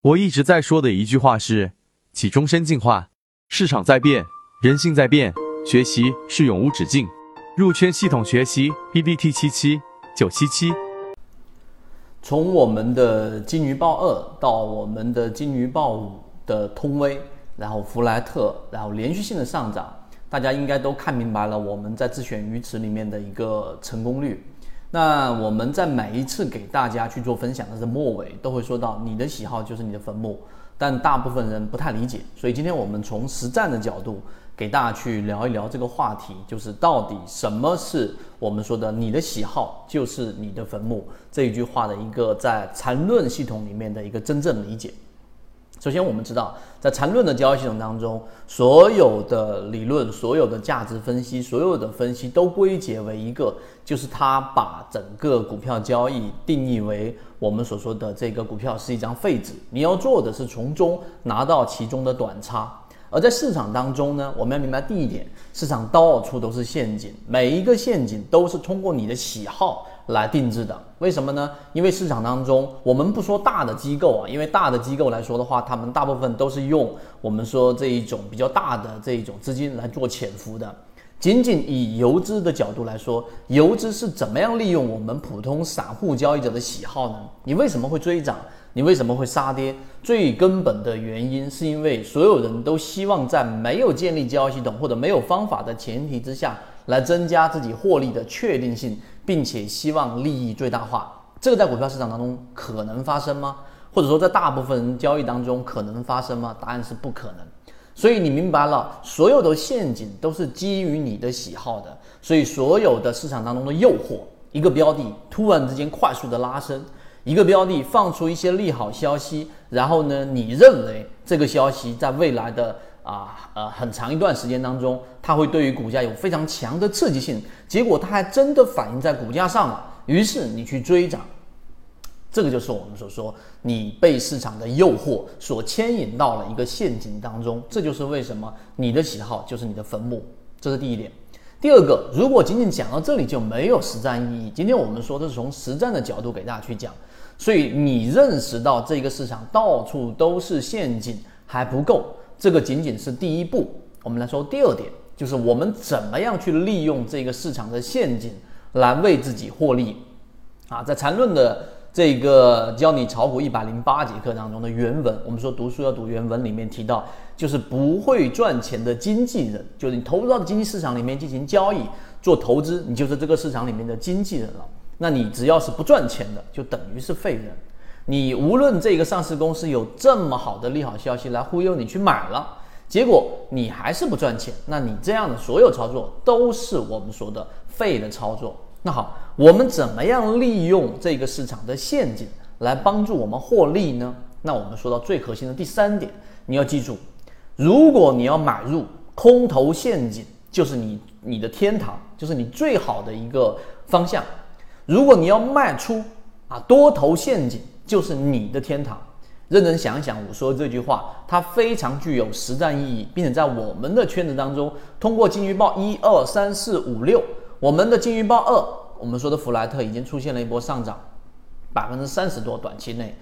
我一直在说的一句话是：起终身进化，市场在变，人性在变，学习是永无止境。入圈系统学习 B B T 七七九七七。从我们的金鱼报二到我们的金鱼报五的通威，然后弗莱特，然后连续性的上涨，大家应该都看明白了我们在自选鱼池里面的一个成功率。那我们在每一次给大家去做分享的末尾，都会说到你的喜好就是你的坟墓，但大部分人不太理解，所以今天我们从实战的角度给大家去聊一聊这个话题，就是到底什么是我们说的你的喜好就是你的坟墓这一句话的一个在缠论系统里面的一个真正理解。首先，我们知道，在缠论的交易系统当中，所有的理论、所有的价值分析、所有的分析都归结为一个，就是它把整个股票交易定义为我们所说的这个股票是一张废纸，你要做的是从中拿到其中的短差。而在市场当中呢，我们要明白第一点，市场到处都是陷阱，每一个陷阱都是通过你的喜好。来定制的，为什么呢？因为市场当中，我们不说大的机构啊，因为大的机构来说的话，他们大部分都是用我们说这一种比较大的这一种资金来做潜伏的。仅仅以游资的角度来说，游资是怎么样利用我们普通散户交易者的喜好呢？你为什么会追涨？你为什么会杀跌？最根本的原因是因为所有人都希望在没有建立交易系统或者没有方法的前提之下，来增加自己获利的确定性。并且希望利益最大化，这个在股票市场当中可能发生吗？或者说在大部分人交易当中可能发生吗？答案是不可能。所以你明白了，所有的陷阱都是基于你的喜好的。所以所有的市场当中的诱惑，一个标的突然之间快速的拉升，一个标的放出一些利好消息，然后呢，你认为这个消息在未来的。啊，呃，很长一段时间当中，它会对于股价有非常强的刺激性，结果它还真的反映在股价上了，于是你去追涨，这个就是我们所说你被市场的诱惑所牵引到了一个陷阱当中，这就是为什么你的喜好就是你的坟墓，这是第一点。第二个，如果仅仅讲到这里就没有实战意义。今天我们说的是从实战的角度给大家去讲，所以你认识到这个市场到处都是陷阱还不够。这个仅仅是第一步，我们来说第二点，就是我们怎么样去利用这个市场的陷阱来为自己获利啊！在缠论的这个教你炒股一百零八节课当中的原文，我们说读书要读原文，里面提到，就是不会赚钱的经纪人，就是你投入到经济市场里面进行交易做投资，你就是这个市场里面的经纪人了。那你只要是不赚钱的，就等于是废人。你无论这个上市公司有这么好的利好消息来忽悠你去买了，结果你还是不赚钱，那你这样的所有操作都是我们说的废的操作。那好，我们怎么样利用这个市场的陷阱来帮助我们获利呢？那我们说到最核心的第三点，你要记住，如果你要买入空头陷阱，就是你你的天堂，就是你最好的一个方向；如果你要卖出啊多头陷阱。就是你的天堂。认真想一想，我说这句话，它非常具有实战意义，并且在我们的圈子当中，通过金鱼报一二三四五六，我们的金鱼报二，我们说的弗莱特已经出现了一波上涨，百分之三十多，短期内，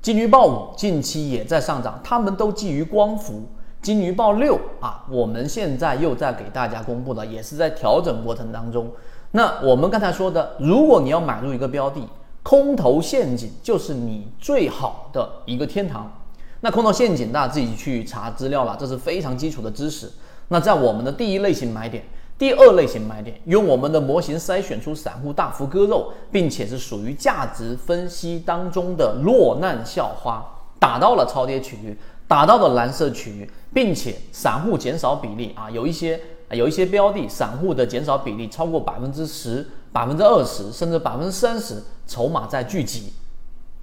金鱼报五近期也在上涨，他们都基于光伏。金鱼报六啊，我们现在又在给大家公布了，也是在调整过程当中。那我们刚才说的，如果你要买入一个标的。空头陷阱就是你最好的一个天堂。那空头陷阱，大家自己去查资料了，这是非常基础的知识。那在我们的第一类型买点、第二类型买点，用我们的模型筛选出散户大幅割肉，并且是属于价值分析当中的落难校花，打到了超跌区域，打到了蓝色区域，并且散户减少比例啊，有一些有一些标的，散户的减少比例超过百分之十。百分之二十甚至百分之三十筹码在聚集，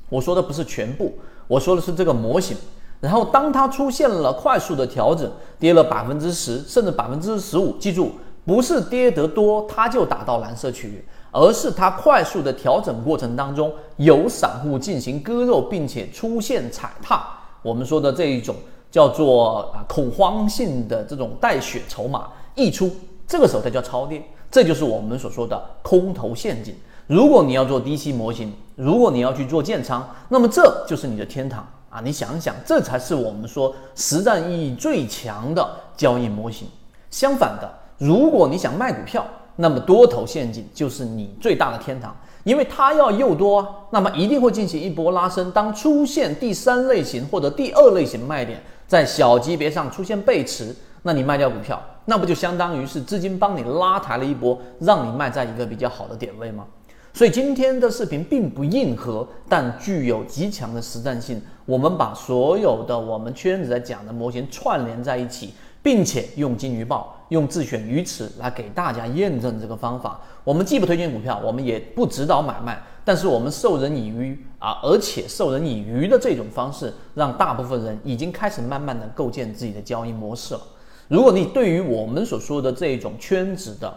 我说的不是全部，我说的是这个模型。然后当它出现了快速的调整，跌了百分之十甚至百分之十五，记住，不是跌得多它就打到蓝色区域，而是它快速的调整过程当中有散户进行割肉，并且出现踩踏，我们说的这一种叫做啊恐慌性的这种带血筹码溢出，这个时候它叫超跌。这就是我们所说的空头陷阱。如果你要做低吸模型，如果你要去做建仓，那么这就是你的天堂。啊！你想一想，这才是我们说实战意义最强的交易模型。相反的，如果你想卖股票，那么多头陷阱就是你最大的天堂，因为它要诱多，那么一定会进行一波拉升。当出现第三类型或者第二类型卖点，在小级别上出现背驰，那你卖掉股票，那不就相当于是资金帮你拉抬了一波，让你卖在一个比较好的点位吗？所以今天的视频并不硬核，但具有极强的实战性。我们把所有的我们圈子在讲的模型串联在一起，并且用金鱼报、用自选鱼池来给大家验证这个方法。我们既不推荐股票，我们也不指导买卖，但是我们授人以渔啊，而且授人以渔的这种方式，让大部分人已经开始慢慢的构建自己的交易模式了。如果你对于我们所说的这种圈子的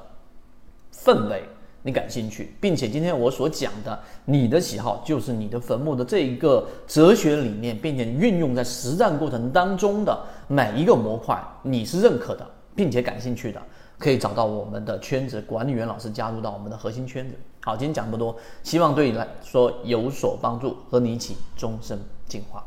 氛围，你感兴趣，并且今天我所讲的你的喜好就是你的坟墓的这一个哲学理念，并且运用在实战过程当中的每一个模块，你是认可的，并且感兴趣的，可以找到我们的圈子管理员老师加入到我们的核心圈子。好，今天讲这么多，希望对你来说有所帮助，和你一起终身进化。